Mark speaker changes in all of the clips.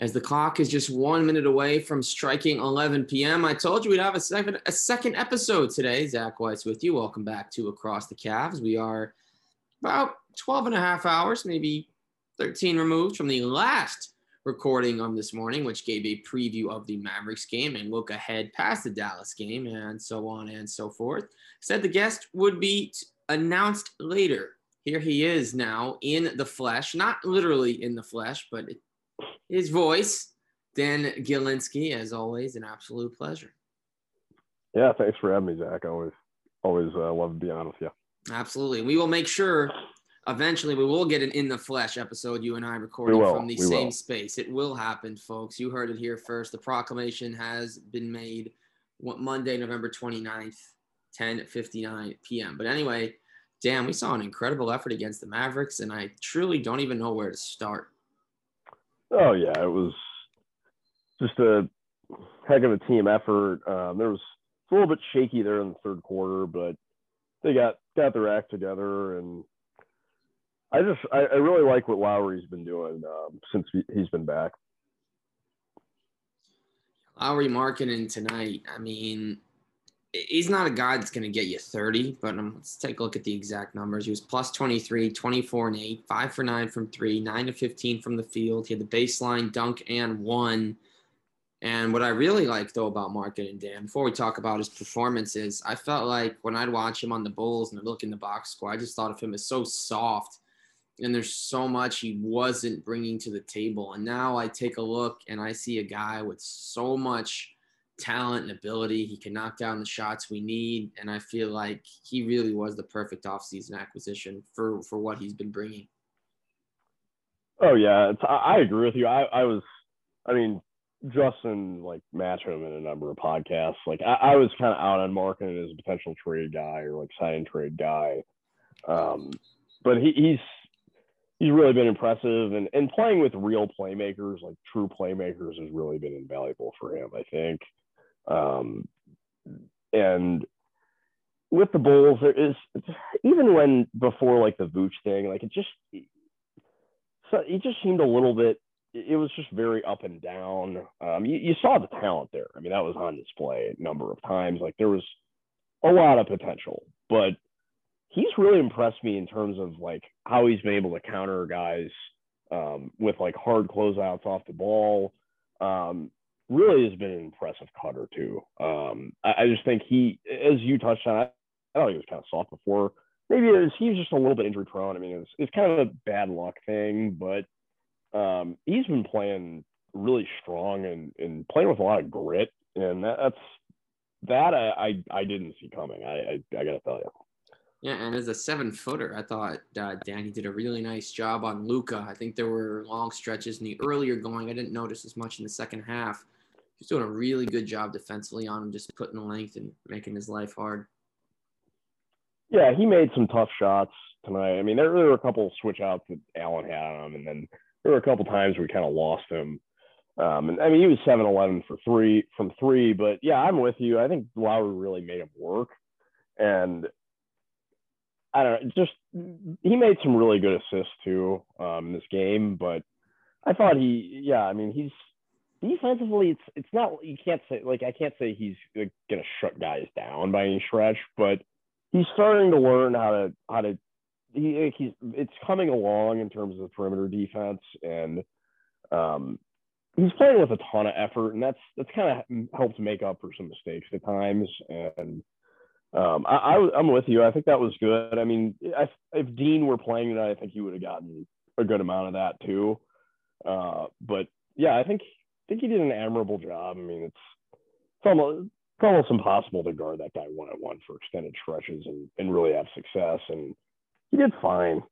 Speaker 1: as the clock is just one minute away from striking 11 p.m. I told you we'd have a second, a second episode today. Zach Weiss with you. Welcome back to Across the Cavs. We are about 12 and a half hours, maybe 13 removed from the last recording on this morning, which gave a preview of the Mavericks game and look ahead past the Dallas game and so on and so forth. Said the guest would be announced later. Here he is now in the flesh, not literally in the flesh, but his voice. Dan Gilinski, as always, an absolute pleasure.
Speaker 2: Yeah, thanks for having me, Zach. I always, always uh, love to be on with you.
Speaker 1: Absolutely. We will make sure eventually we will get an in the flesh episode you and i recording from the we same will. space it will happen folks you heard it here first the proclamation has been made monday november 29th 10 59 p.m but anyway damn we saw an incredible effort against the mavericks and i truly don't even know where to start
Speaker 2: oh yeah it was just a heck of a team effort um, there was a little bit shaky there in the third quarter but they got got their act together and I just I, I really like what Lauri's been doing um, since he's been back.
Speaker 1: Lauri Markkanen tonight. I mean, he's not a guy that's going to get you 30, but um, let's take a look at the exact numbers. He was plus 23, 24 and 8, 5 for 9 from 3, 9 to 15 from the field. He had the baseline dunk and one. And what I really like, though, about Markkanen, Dan, before we talk about his performances, I felt like when I'd watch him on the Bulls and I look in the box score, I just thought of him as so soft and there's so much he wasn't bringing to the table. And now I take a look and I see a guy with so much talent and ability. He can knock down the shots we need, and I feel like he really was the perfect offseason acquisition for for what he's been bringing.
Speaker 2: Oh yeah, I agree with you. I, I was, I mean, Justin like match him in a number of podcasts. Like I, I was kind of out on Markkanen as a potential trade guy or like sign trade guy. Um, but he, he's he's really been impressive and, and playing with real playmakers, like true playmakers, has really been invaluable for him, I think. Um, and with the Bulls, there is even when before like the Vooch thing, like it just so it just seemed a little bit. It was just very up and down. Um, you, you saw the talent there. I mean, that was on display a number of times. Like there was a lot of potential, but he's really impressed me in terms of like how he's been able to counter guys um, with like hard closeouts off the ball. Um, really has been an impressive cutter too. Um, I, I, just think he, as you touched on, I, I thought he was kind of soft before. Maybe it was, he was just a little bit injury prone. I mean, it's kind of a bad luck thing, but um, he's been playing really strong and, and playing with a lot of grit, and that, that's that I, I, I didn't see coming. I I, I got to tell you.
Speaker 1: Yeah, and as a seven footer, I thought uh, Danny did a really nice job on Luka. I think there were long stretches in the earlier going. I didn't notice as much in the second half. He's doing a really good job defensively on him, just putting the length and making his life hard.
Speaker 2: Yeah, he made some tough shots tonight. I mean, there, there were a couple switch outs that Allen had on him, and then there were a couple times we kind of lost him. Um, and I mean, he was 7 11 for three from three, but yeah, I'm with you. I think Lauri really made him work. And I don't know, just he made some really good assists too um, in this game, but I thought he, yeah, I mean, he's defensively, it's it's not you can't say like I can't say he's like, gonna shut guys down by any stretch, but he's starting to learn how to how to he he's it's coming along in terms of the perimeter defense and um he's playing with a ton of effort and that's that's kind of helped make up for some mistakes at times and um, I, I, am with you. I think that was good. I mean, I, if Dean were playing tonight, I think he would have gotten a good amount of that too. Uh, but yeah, I think think he did an admirable job. I mean, it's it's almost, it's almost impossible to guard that guy one on one for extended stretches and, and really have success. And he did fine.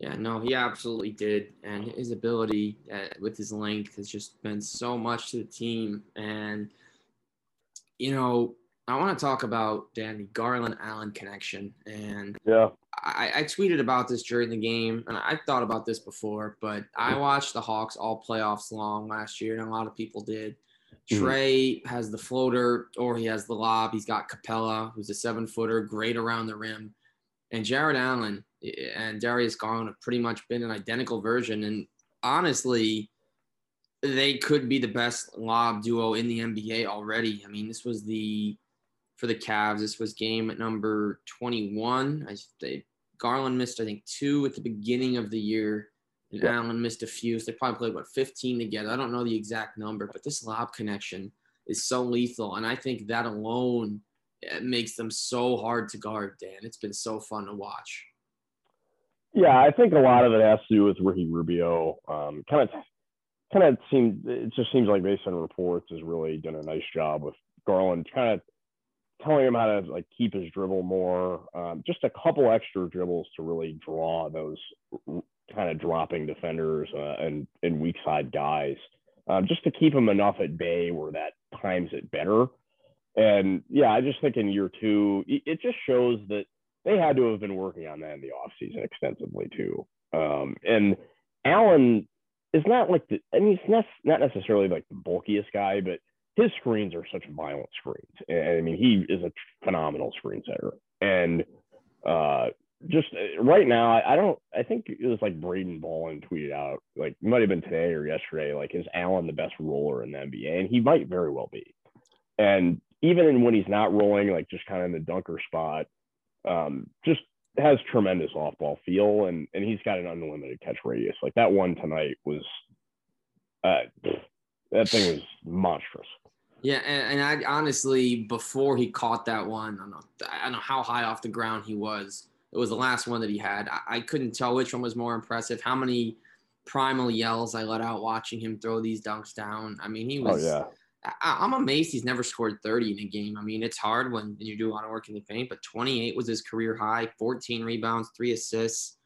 Speaker 1: Yeah, no, he absolutely did, and his ability uh, with his length has just been so much to the team. And you know, I want to talk about Danny Garland Allen connection, and
Speaker 2: yeah,
Speaker 1: I, I, tweeted about this during the game, and I thought about this before, but I mm. watched the Hawks all playoffs long last year, and a lot of people did. Mm-hmm. Trey has the floater, or he has the lob. He's got Capela, who's a seven footer, great around the rim, and Jarrett Allen eh, eh, and Darius Garland have pretty much been an identical version. And honestly, they could be the best lob duo in the NBA already. I mean, this was the for the Cavs. This was game number 21. I they Garland missed I think two at the beginning of the year, and yeah. Allen missed a few. So they probably played about 15 together. I don't know the exact number, but this lob connection is so lethal, and I think that alone makes them so hard to guard. Dan, it's been so fun to watch.
Speaker 2: Yeah, I think a lot of it has to do with Ricky Rubio. Um, kind of, kind of seemed it just seems like based on reports has really done a nice job with Garland, kind of telling him how to like keep his dribble more. Um, just a couple extra dribbles to really draw those kind of dropping defenders uh, and and weak side guys, um, just to keep them enough at bay where that times it better. And yeah, I just think in year two, it just shows that they had to have been working on that in the offseason extensively too. Um, and Allen is not like the, I mean, he's not, not necessarily like the bulkiest guy, but his screens are such violent screens. And I mean, he is a phenomenal screen setter. And uh, just uh, right now, I, I, don't, I think it was like Braden Ballin tweeted out, like, might have been today or yesterday, like, is Allen the best roller in the NBA? And he might very well be. And even when he's not rolling, like just kind of in the dunker spot, um, just has tremendous off ball feel and and he's got an unlimited catch radius. Like that one tonight was uh that thing was monstrous.
Speaker 1: Yeah, and, and I honestly before he caught that one, I don't know I don't know how high off the ground he was. It was the last one that he had. I, I couldn't tell which one was more impressive. How many primal yells I let out watching him throw these dunks down. I mean, he oh, was oh, yeah I, am amazed he's never scored 30 in a game. I mean, it's hard when you do a lot of work in the paint, but 28 was his career high, 14 rebounds, three assists.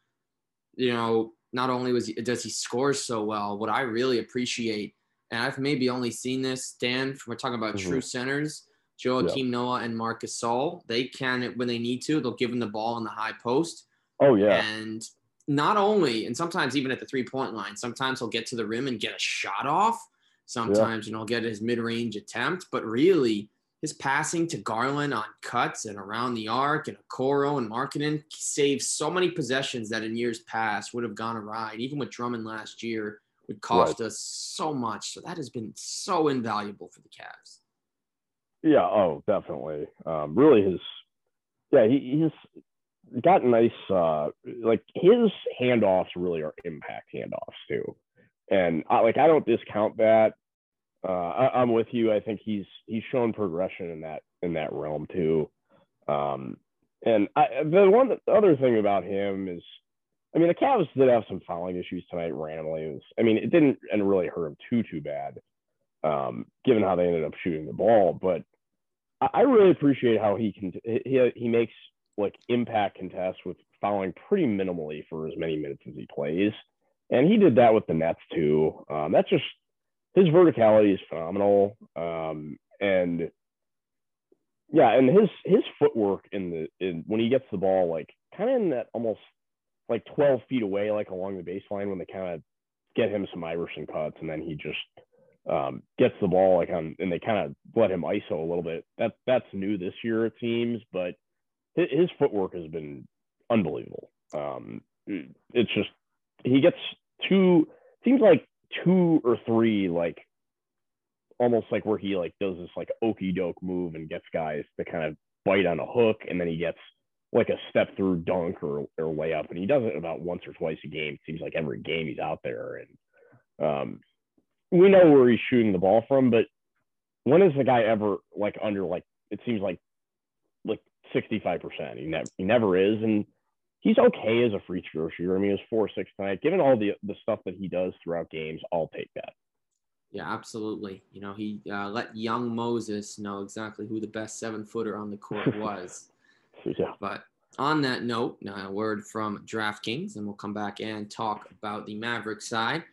Speaker 1: You know, not only was he, does he score so well, what I really appreciate, and I've maybe only seen this, Dan, we're talking about mm-hmm. true centers, Joakim Noah and Marcus Gasol. They can, when they need to, they'll give him the ball in the high post.
Speaker 2: Oh, yeah.
Speaker 1: And not only, and sometimes even at the three point line, sometimes he'll get to the rim and get a shot off sometimes, yeah. you know, get his mid-range attempt, but really his passing to Garland on cuts and around the arc and Okoro and Markkanen saves so many possessions that in years past would have gone awry. And even with Drummond last year would cost right. us so much. So that has been so invaluable for the Cavs.
Speaker 2: Yeah. Oh, definitely. Um, really his, yeah, he, he's got nice, uh, like his handoffs really are impact handoffs too. And I, like, I don't discount that uh, I, am with you. I think he's he's shown progression in that in that realm too. Um, and I, the one the other thing about him is, I mean, the Cavs did have some fouling issues tonight randomly. Was, I mean, it didn't and really hurt him too too bad, um, given how they ended up shooting the ball. But I, I really appreciate how he can he he makes like impact contests with fouling pretty minimally for as many minutes as he plays. And he did that with the Nets too. Um, that's just his verticality is phenomenal. Um, and yeah, and his his footwork in the in when he gets the ball, like kind of in that almost like 12 feet away, like along the baseline when they kind of get him some Iverson cuts, and then he just um, gets the ball like on, and they kind of let him ISO a little bit. That that's new this year, it seems, but his, footwork has been unbelievable. Um, it's just he gets two. Seems like two or three like almost like where he like does this like okey doke move and gets guys to kind of bite on a hook and then he gets like a step through dunk or, or layup and he does it about once or twice a game. It seems like every game he's out there and um, we know where he's shooting the ball from, but when is the guy ever like under like it seems like like 65%. He never he never is. And he's okay as a free throw shooter. I mean, he was four six tonight. Given all the the stuff that he does throughout games, I'll take that.
Speaker 1: Yeah, absolutely. You know, he uh, let young Moses know exactly who the best seven footer on the court was.
Speaker 2: Yeah.
Speaker 1: But on that note, now a word from DraftKings, and we'll come back and talk about the Maverick side.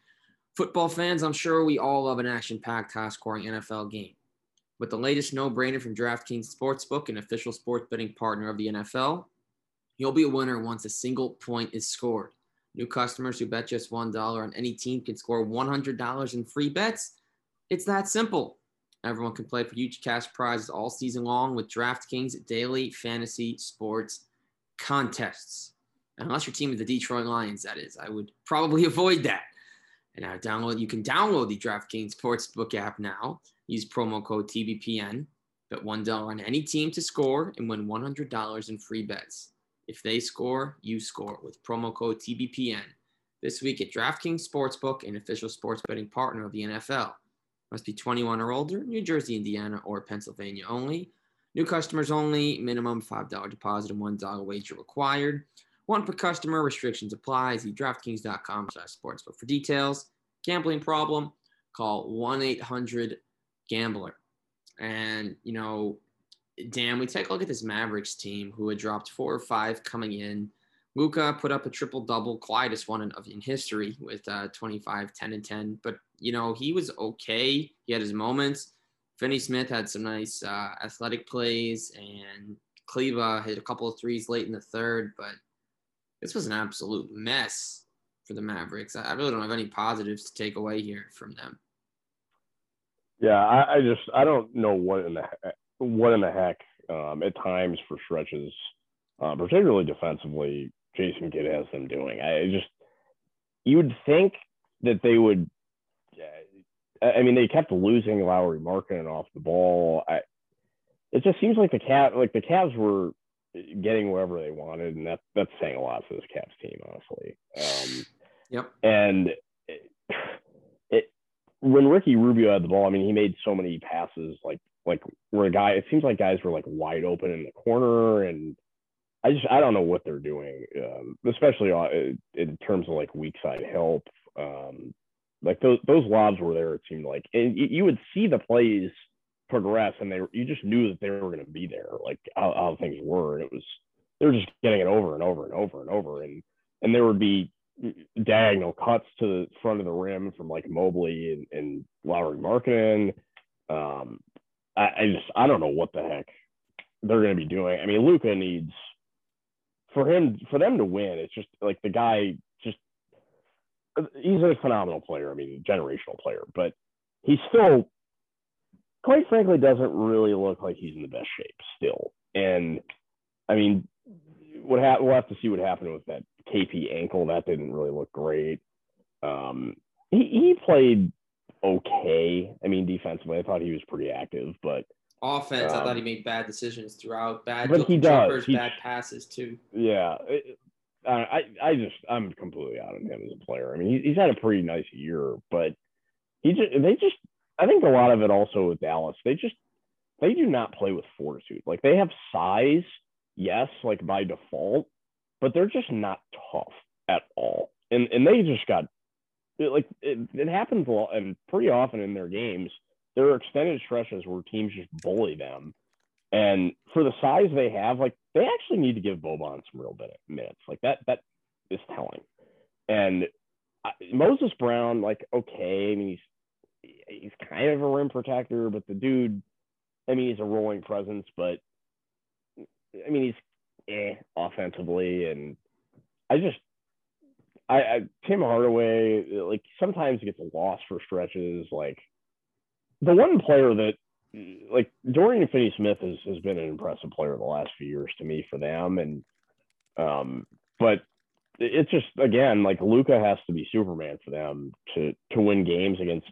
Speaker 1: Football fans, I'm sure we all love an action packed, high scoring NFL game. With the latest no brainer from DraftKings Sportsbook, an official sports betting partner of the NFL, You'll be a winner once a single point is scored. New customers who bet just $1 on any team can score $100 in free bets. It's that simple. Everyone can play for huge cash prizes all season long with DraftKings daily fantasy sports contests. Unless your team is the Detroit Lions, that is. I would probably avoid that. And now download, you can download the DraftKings Sportsbook app now. Use promo code TBPN. Bet $1 on any team to score and win $100 in free bets. If they score, you score with promo code TBPN. This week at DraftKings Sportsbook, an official sports betting partner of the NFL. Must be 21 or older, New Jersey, Indiana, or Pennsylvania only. New customers only, minimum $5 deposit and $1 wager required. One per customer, restrictions apply. See DraftKings.com slash sportsbook for details. Gambling problem, call 1-800-GAMBLER. And, you know, Dan, we take a look at this Mavericks team who had dropped four or five coming in. Luka put up a triple double, quietest one in, in history with uh, 25, 10, and 10. But, you know, he was okay. He had his moments. Finney Smith had some nice uh, athletic plays, and Kleber hit a couple of threes late in the third. But this was an absolute mess for the Mavericks. I really don't have any positives to take away here from them.
Speaker 2: Yeah, I, I just I don't know what in the what in the heck um, at times for stretches, uh, particularly defensively, Jason Kidd has them doing. I just you would think that they would. I mean, they kept losing Lauri Markkanen off the ball. I, it just seems like the cat like the Cavs were getting wherever they wanted, and that that's saying a lot for this Cavs team, honestly. Um,
Speaker 1: yep.
Speaker 2: And it, it, when Ricky Rubio had the ball, I mean, he made so many passes, like like where a guy. It seems like guys were like wide open in the corner, and I just I don't know what they're doing, um, especially in terms of like weak side help. Um, like those those lobs were there. It seemed like, and you would see the plays progress, and they you just knew that they were going to be there, like how, how things were. And it was they were just getting it over and over and over and over, and and there would be diagonal cuts to the front of the rim from like Mobley and, and Lauri Markkanen. Um, I, I just I don't know what the heck they're going to be doing. I mean, Luka needs for him for them to win. It's just like the guy just he's a phenomenal player. I mean, generational player, but he still quite frankly doesn't really look like he's in the best shape still. And I mean, what ha- we'll have to see what happened with that KP ankle. That didn't really look great. Um, he, he played okay. I mean, defensively, I thought he was pretty active, but
Speaker 1: offense, um, I thought he made bad decisions throughout. Bad,
Speaker 2: but he does.
Speaker 1: He, bad passes too.
Speaker 2: Yeah, it, I I just I'm completely out on him as a player. I mean, he, he's had a pretty nice year, but he just they just I think a lot of it also with Dallas, they just they do not play with fortitude. Like they have size, yes, like by default, but they're just not tough at all. And and they just got like it, it happens a lot and pretty often in their games. There are extended stretches where teams just bully them. And for the size they have, like they actually need to give Boban some real minutes. Like that that is telling. And Moses Brown, like okay, I mean he's he's kind of a rim protector, but the dude, I mean, he's a rolling presence, but I mean, he's eh offensively, and I just, I, I Tim Hardaway, like sometimes gets lost for stretches. Like the one player that, like Dorian Finney-Smith has has been an impressive player the last few years to me for them, and um, but it's just again like Luka has to be Superman for them to to win games against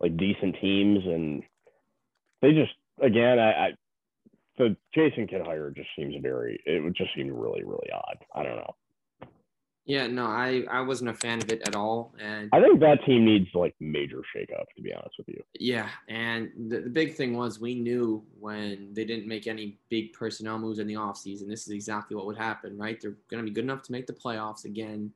Speaker 2: like decent teams, and they just again, I, I the Jason Kidd hire just seems very. It would just seem really, really odd. I don't know.
Speaker 1: Yeah, no, I I wasn't a fan of it at all, and
Speaker 2: I think that team needs like major shakeup. To be honest with you.
Speaker 1: Yeah, and the, the big thing was we knew when they didn't make any big personnel moves in the offseason, this is exactly what would happen, right? They're going to be good enough to make the playoffs again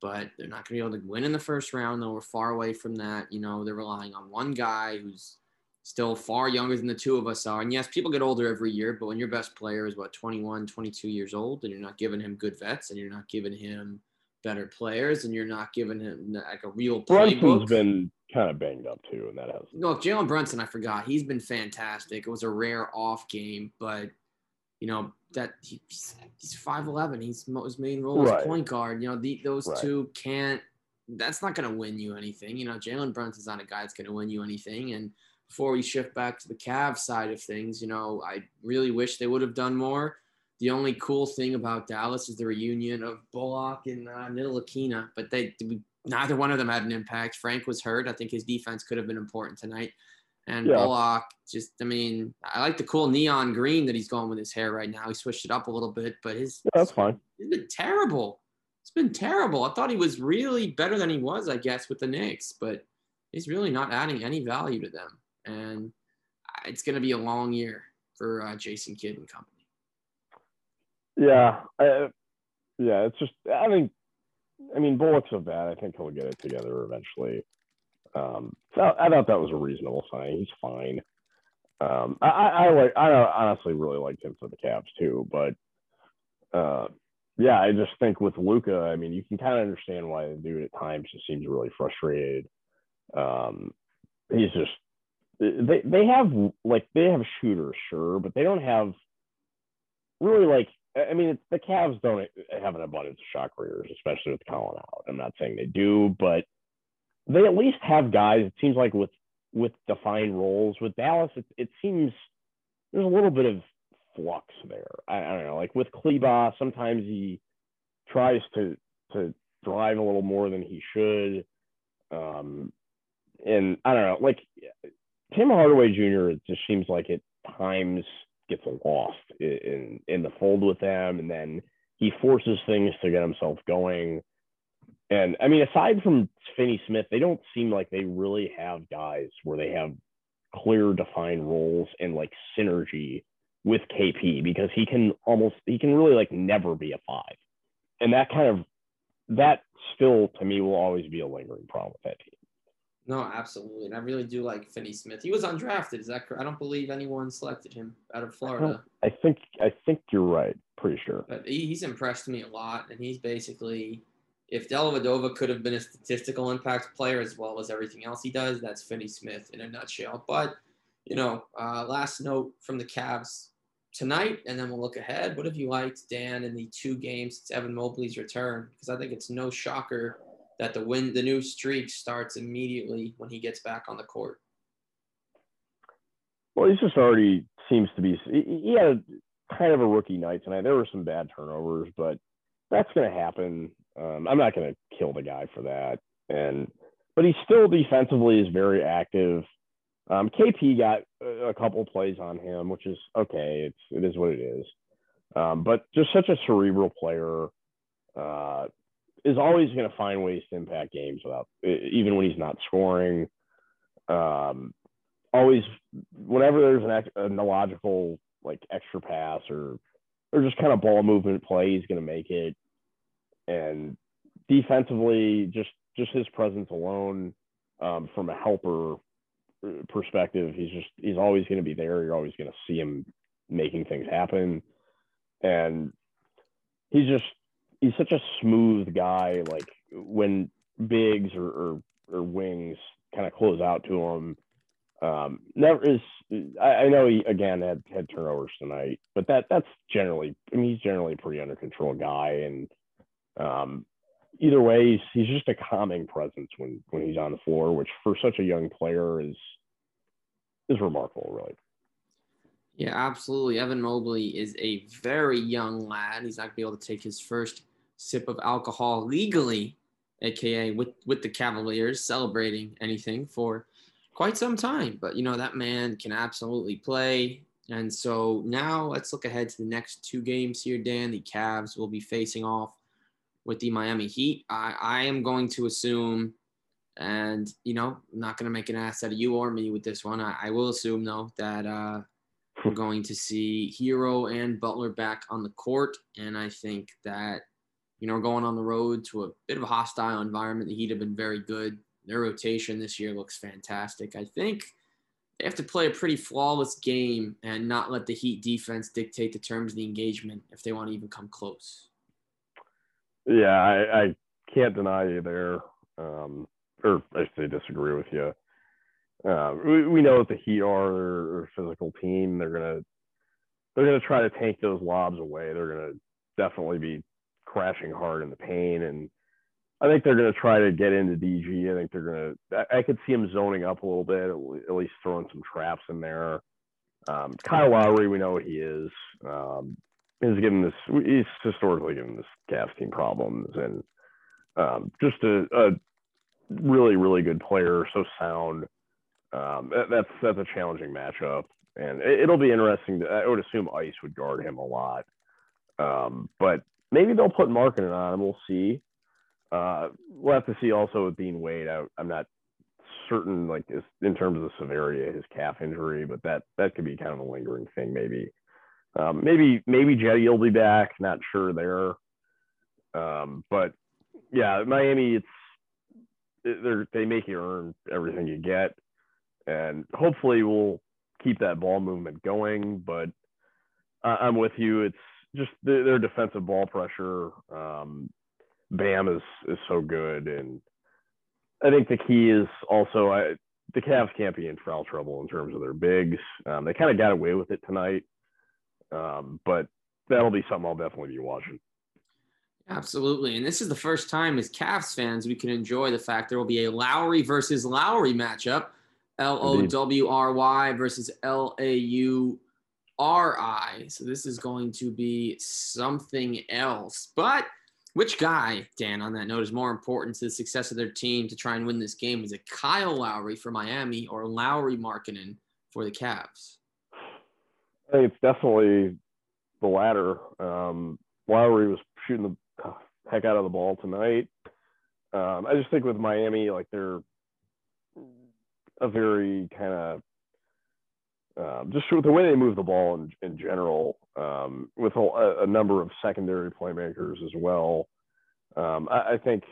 Speaker 1: but they're not going to be able to win in the first round. Though we're far away from that. You know, they're relying on one guy who's still far younger than the two of us are. And yes, people get older every year, but when your best player is what 21, 22 years old, and you're not giving him good vets, and you're not giving him better players, and you're not giving him like a real playbook.
Speaker 2: Brunson's been kind of banged up too, and that has.
Speaker 1: No, Jalen Brunson, I forgot. He's been fantastic. It was a rare off game, but you know that he's he's five eleven. He's his main role right. is point guard. You know the, those right. two can't. That's not going to win you anything. You know Jalen Brunson's not a guy that's going to win you anything. And before we shift back to the Cavs side of things, you know I really wish they would have done more. The only cool thing about Dallas is the reunion of Bullock and uh, but they neither one of them had an impact. Frank was hurt. I think his defense could have been important tonight. And
Speaker 2: Yeah.
Speaker 1: Bullock, just I mean, I like the cool neon green that he's going with his hair right now. He switched it up a little bit, but his
Speaker 2: Yeah, that's fine.
Speaker 1: It's been terrible. It's been terrible. I thought he was really better than he was, I guess, with the Knicks, but he's really not adding any value to them. And it's going to be a long year for uh, Jason Kidd and company.
Speaker 2: Yeah, I, yeah. It's just I think I mean Bullock's so bad. I think he'll get it together eventually. Um, so I thought that was a reasonable sign. He's fine. Um, I, I, I like I honestly really liked him for the Cavs too, but uh, yeah, I just think with Luka, I mean, you can kind of understand why the dude at times just seems really frustrated. Um, he's just they they have like they have shooters, sure, but they don't have really like I mean, the Cavs don't have an abundance of shot creators, especially with Collin out. I'm not saying they do, but they at least have guys. It seems like with with defined roles. With Dallas, it, it seems there's a little bit of flux there. I, I don't know. Like with Kleber, sometimes he tries to to drive a little more than he should. Um, and I don't know. Like Tim Hardaway Jr. It just seems like at times gets lost in in the fold with them, and then he forces things to get himself going. And I mean, aside from Finney Smith, they don't seem like they really have guys where they have clear defined roles and like synergy with KP because he can almost he can really like never be a five. And that kind of that still to me will always be a lingering problem with that team.
Speaker 1: No, absolutely. And I really do like Finney Smith. He was undrafted. Is that correct? I don't believe anyone selected him out of Florida.
Speaker 2: I think I think you're right. Pretty sure.
Speaker 1: But he, he's impressed me a lot. And he's basically, if Dellavedova could have been a statistical impact player as well as everything else he does, that's Finney Smith in a nutshell. But, you know, uh, last note from the Cavs tonight, and then we'll look ahead. What have you liked, Dan, in the two games since Evan Mobley's return? Because I think it's no shocker that the win, the new streak starts immediately when he gets back on the court.
Speaker 2: Well, he's just already seems to be. He, had kind of a rookie night tonight. There were some bad turnovers, but that's going to happen. Um, I'm not going to kill the guy for that. And but he still defensively is very active. Um, KP got a couple plays on him, which is okay. It's it is what it is. Um, but just such a cerebral player uh, is always going to find ways to impact games without even when he's not scoring. Um, always whenever there's an, an like extra pass or or just kind of ball movement play, he's going to make it. And defensively, just just his presence alone, um, from a helper perspective, he's just he's always going to be there. You're always going to see him making things happen, and he's just he's such a smooth guy. Like when bigs or or, or wings kind of close out to him, um, never is. I, I know he again had had turnovers tonight, but that that's generally. I mean, he's generally a pretty under control guy, and um, either way, he's, he's just a calming presence when when he's on the floor, which for such a young player is is remarkable, really.
Speaker 1: Yeah, absolutely. Evan Mobley is a very young lad. He's not gonna be able to take his first sip of alcohol legally, aka with with the Cavaliers, celebrating anything for quite some time. But you know that man can absolutely play. And so now let's look ahead to the next two games here, Dan. The Cavs will be facing off with the Miami Heat. I, I am going to assume, and you know, I'm not going to make an ass out of you or me with this one. I, I will assume though that uh, we're going to see Herro and Butler back on the court, and I think that you know going on the road to a bit of a hostile environment. The Heat have been very good. Their rotation this year looks fantastic. I think they have to play a pretty flawless game and not let the Heat defense dictate the terms of the engagement if they want to even come close.
Speaker 2: Yeah, I, I can't deny you there, um, or I say disagree with you. Uh, we, we know that the Heat are a physical team. They're gonna they're gonna try to tank those lobs away. They're gonna definitely be crashing hard in the paint, and I think they're gonna try to get into DG. I think they're gonna. I, I could see him zoning up a little bit, at least throwing some traps in there. Um, Kyle Lowry, we know what he is. Um, he's given this. He's historically given this Cavs team problems, and um, just a, a really, really good player, so sound. Um, that's that's a challenging matchup, and it, will be interesting. To, I would assume Ice would guard him a lot, um, but maybe they'll put Markkanen on him. We'll see. Uh, we'll have to see also with Dean Wade. I, am not certain, like in terms of the severity of his calf injury, but that that could be kind of a lingering thing. Maybe, um, maybe maybe Jetty will be back. Not sure there. Um, but yeah, Miami, it's they they make you earn everything you get, and hopefully we'll keep that ball movement going. But I'm with you. It's just their defensive ball pressure. Um, Bam is is so good, and I think the key is also I, the Cavs can't be in foul trouble in terms of their bigs. Um, they kind of got away with it tonight, um, but that'll be something I'll definitely be watching.
Speaker 1: Absolutely. And this is the first time as Cavs fans we can enjoy the fact there will be a Lowry versus Lowry matchup. L O W R Y versus L A U R I. So this is going to be something else. But which guy, Dan, on that note, is more important to the success of their team to try and win this game? Is it Kyle Lowry for Miami or Lauri Markkanen for the Cavs?
Speaker 2: It's definitely the latter. Um, Lauri was shooting the heck out of the ball tonight. Um, I just think with Miami, like they're a very kind of um, just the way they move the ball in, in general, um, with a, a, number of secondary playmakers as well. Um, I, I, think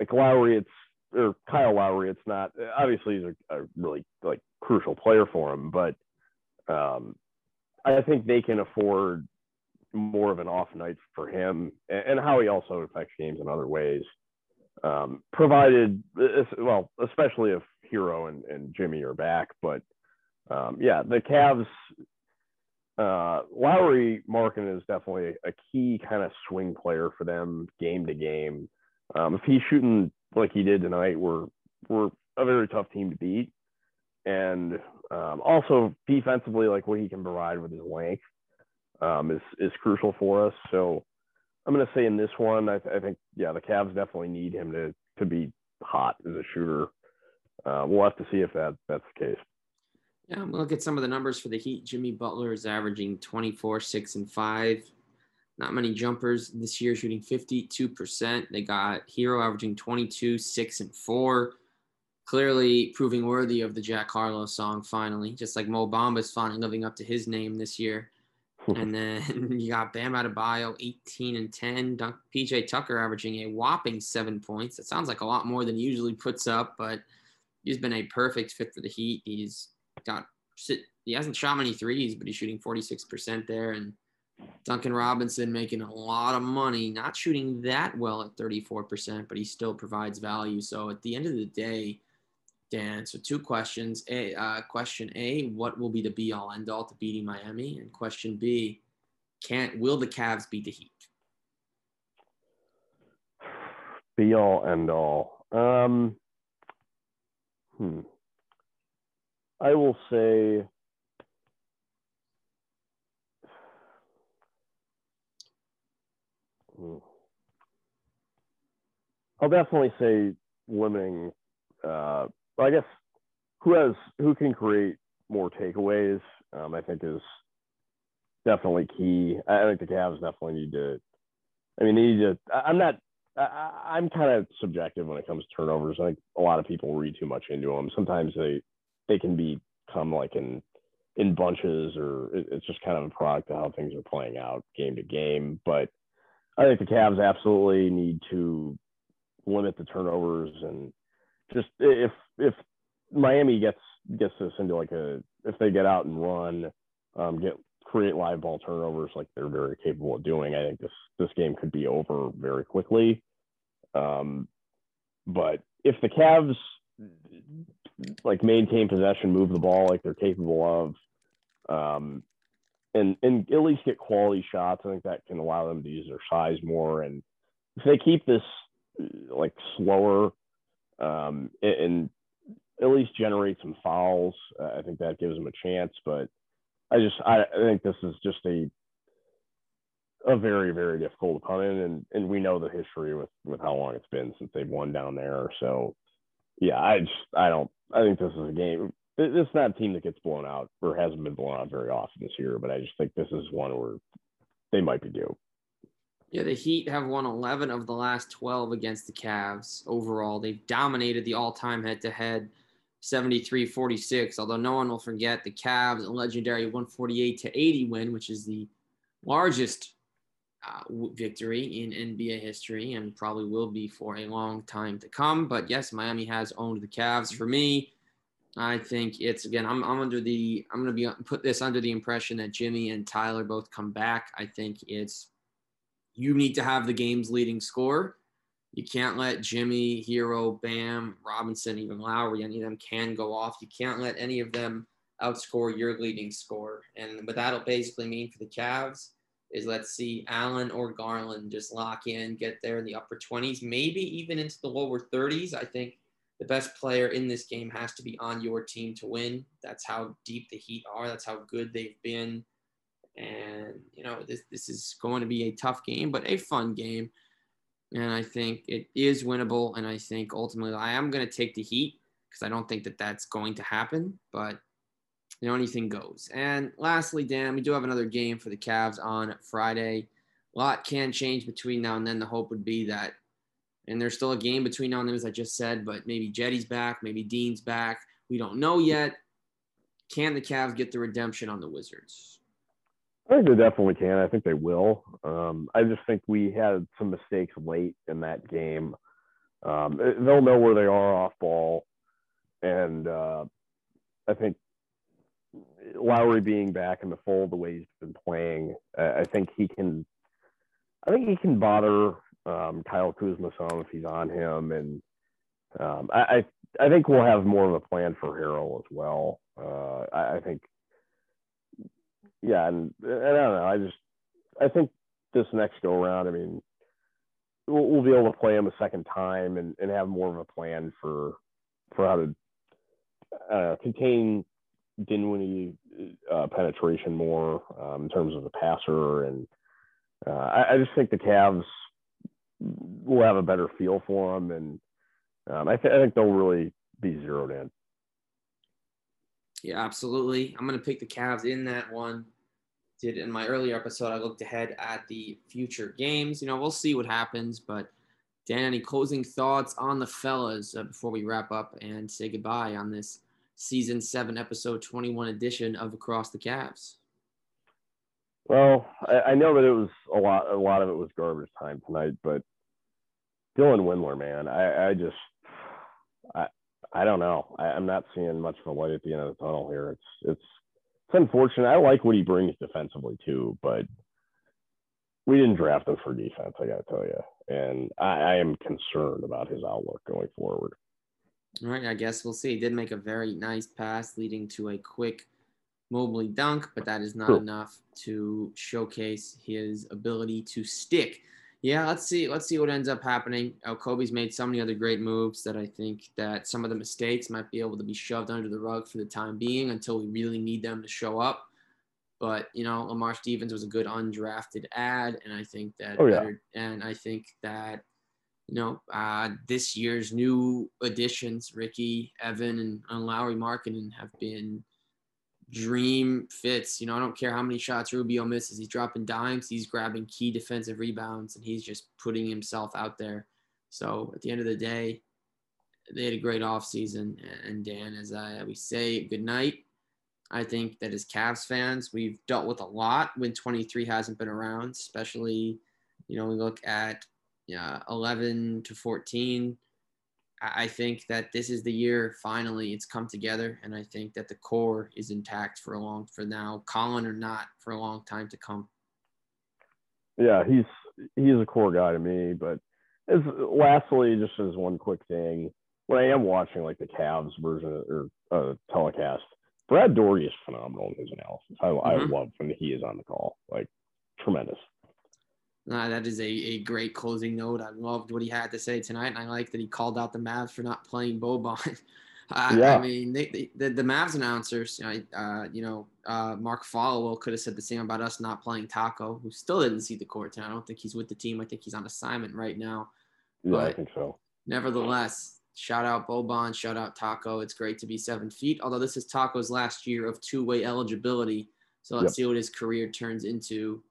Speaker 2: like Lowry, it's or Kyle Lowry, it's not obviously he's a, a really like crucial player for him, but um, I think they can afford more of an off night for him and, and how he also affects games in other ways. Um, provided, well, especially if Herro and, and Jimmy are back, but um, yeah, the Cavs, uh, Lauri Markkanen is definitely a key kind of swing player for them game to game. Um, if he's shooting like he did tonight, we're we're a very tough team to beat, and um, also defensively, like what he can provide with his length um, is is crucial for us. So I'm going to say in this one, I, th- I, think yeah, the Cavs definitely need him to to be hot as a shooter. Uh, we'll have to see if that that's the case.
Speaker 1: Yeah, I'm look at some of the numbers for the Heat. Jimmy Butler is averaging 24, 6, and 5. Not many jumpers this year, shooting 52%. They got Herro averaging 22, 6, and 4. Clearly proving worthy of the Jack Harlow song finally, just like Mo Bamba's finally living up to his name this year. Hmm. and then you got Bam Adebayo, 18 and 10. Dunk, PJ Tucker averaging a whopping seven points. That sounds like a lot more than he usually puts up, but he's been a perfect fit for the Heat. He's got he hasn't shot many threes, but he's shooting 46% there. And Duncan Robinson making a lot of money, not shooting that well at 34%, but he still provides value. So at the end of the day, Dan, so two questions. A uh, question A, what will be the be all end all to beating Miami? And question B, can't will the Cavs beat the Heat?
Speaker 2: Be all end all. Um, hmm. I will say hmm. I'll definitely say limiting uh I guess who has who can create more takeaways, um, I think is definitely key. I think the Cavs definitely need to I mean they need to I'm not I, am kind of subjective when it comes to turnovers. I think a lot of people read too much into them. Sometimes they they can be come like in in bunches or it's just kind of a product of how things are playing out game to game. But I think the Cavs absolutely need to limit the turnovers and just if if Miami gets gets this into like a if they get out and run, um, get create live ball turnovers like they're very capable of doing, I think this this game could be over very quickly. Um, but if the Cavs like maintain possession, move the ball like they're capable of, um, and and at least get quality shots. I think that can allow them to use their size more. And if they keep this like slower, um, and, at least generate some fouls, uh, I think that gives them a chance. But I just I, I think this is just a a very very difficult opponent, and and we know the history with with how long it's been since they've won down there. So yeah, I just I don't I think this is a game. It's not a team that gets blown out or hasn't been blown out very often this year, but I just think this is one where they might be due.
Speaker 1: Yeah, the Heat have won 11 of the last 12 against the Cavs overall. They've dominated the all time head to head 73 46. Although no one will forget the Cavs' legendary 148 to 80 win, which is the largest uh, victory in NBA history and probably will be for a long time to come. But yes, Miami has owned the Cavs. For me, I think it's again. I'm, I'm under the. I'm going to be put this under the impression that Jimmy and Tyler both come back. I think it's you need to have the game's leading score. You can't let Jimmy, Herro, Bam, Robinson, even Lowry, any of them can go off. You can't let any of them outscore your leading score. And what that'll basically mean for the Cavs is let's see Allen or Garland just lock in, get there in the upper 20s, maybe even into the lower 30s. I think the best player in this game has to be on your team to win. That's how deep the Heat are. That's how good they've been. And, you know, this, this is going to be a tough game, but a fun game. And I think it is winnable. And I think ultimately I am going to take the Heat because I don't think that that's going to happen. But you know, anything goes. And lastly, Dan, we do have another game for the Cavs on Friday. A lot can change between now and then. The hope would be that, and there's still a game between now and then, as I just said, but maybe Jetty's back, maybe Dean's back. We don't know yet. Can the Cavs get the redemption on the Wizards?
Speaker 2: I think they definitely can. I think they will. Um, I just think we had some mistakes late in that game. Um, they'll know where they are off ball, and uh, I think Lauri being back in the fold the way he's been playing, I think he can. I think he can bother um, Kyle Kuzma some if he's on him, and um, I, I think we'll have more of a plan for Harrell as well. Uh, I, I, think, yeah, and, and, I don't know. I just I think this next go around, I mean, we'll, we'll, be able to play him a second time and, and have more of a plan for for how to uh, contain Dinwiddie uh, penetration more um, in terms of the passer, and uh, I, I, just think the Cavs will have a better feel for them, and um, I, th- I, think they'll really be zeroed in.
Speaker 1: Yeah, absolutely. I'm going to pick the Cavs in that one. Did in my earlier episode, I looked ahead at the future games. You know, we'll see what happens, but Dan, any closing thoughts on the fellas uh, before we wrap up and say goodbye on this season seven, episode 21 edition of Across the Cavs?
Speaker 2: Well, I, I, know that it was a lot. A lot of it was garbage time tonight, but Dylan Windler, man, I, I just, I, I don't know. I, am not seeing much of a light at the end of the tunnel here. It's, it's, it's unfortunate. I like what he brings defensively too, but we didn't draft him for defense. I got to tell you, and I, I am concerned about his outlook going forward.
Speaker 1: All right, I guess we'll see. He did make a very nice pass leading to a quick Mobley dunk, but that is not cool. enough to showcase his ability to stick. Yeah, let's see. Let's see what ends up happening. Oh, Koby's made so many other great moves that I think that some of the mistakes might be able to be shoved under the rug for the time being until we really need them to show up. But you know, Lamar Stevens was a good undrafted ad, and I think that.
Speaker 2: Oh, yeah. Better,
Speaker 1: and I think that you know, uh, this year's new additions, Ricky, Evan, and, and Lauri Markkanen have been dream fits. You know, I don't care how many shots Rubio misses. He's dropping dimes. He's grabbing key defensive rebounds, and he's just putting himself out there. So at the end of the day, they had a great offseason. And Dan, as I, we say, good night. I think that as Cavs fans, we've dealt with a lot when 23 hasn't been around, especially, you know, we look at uh, 11 to 14. I think that this is the year finally it's come together, and I think that the core is intact for a long for now, Collin or not, for a long time to come.
Speaker 2: Yeah, he's he's a core guy to me. But as lastly, just as one quick thing, when I am watching like the Cavs version or uh, telecast, Brad Daugherty is phenomenal in his analysis. I, mm-hmm. I love when he is on the call, like tremendous.
Speaker 1: Uh, that is a, a great closing note. I loved what he had to say tonight, and I like that he called out the Mavs for not playing Boban. Uh, yeah. I mean, they, they, the the Mavs announcers, uh, you know, uh, Mark Followill could have said the same about us not playing Tacko, who still didn't see the court. And I don't think he's with the team. I think he's on assignment right now.
Speaker 2: Yeah, but I think so.
Speaker 1: Nevertheless, shout out Boban, shout out Tacko. It's great to be seven feet. Although this is Tacko's last year of two way eligibility, so let's yep. see what his career turns into.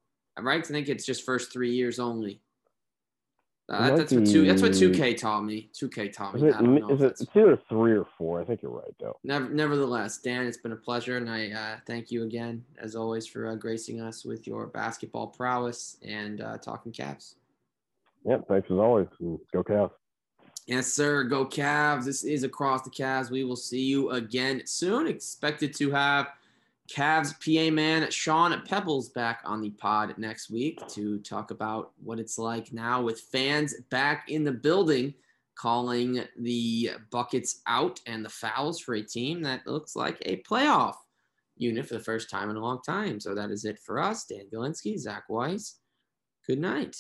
Speaker 1: Right I think it's just first three years only. Uh, that's what two. That's what two K taught me. Two K taught me.
Speaker 2: Is it, is it it's either three or four. I think you're right though.
Speaker 1: Never, nevertheless, Dan, it's been a pleasure, and I uh, thank you again, as always, for uh, gracing us with your basketball prowess and uh, talking Cavs.
Speaker 2: Yep, thanks as always. Go Cavs.
Speaker 1: Yes, sir. Go Cavs. This is across the Cavs. We will see you again soon. Expected to have Cavs PA man Sean Peebles back on the pod next week to talk about what it's like now with fans back in the building calling the buckets out and the fouls for a team that looks like a playoff unit for the first time in a long time. So that is it for us. Dan Galinsky, Zach Weiss. Good night.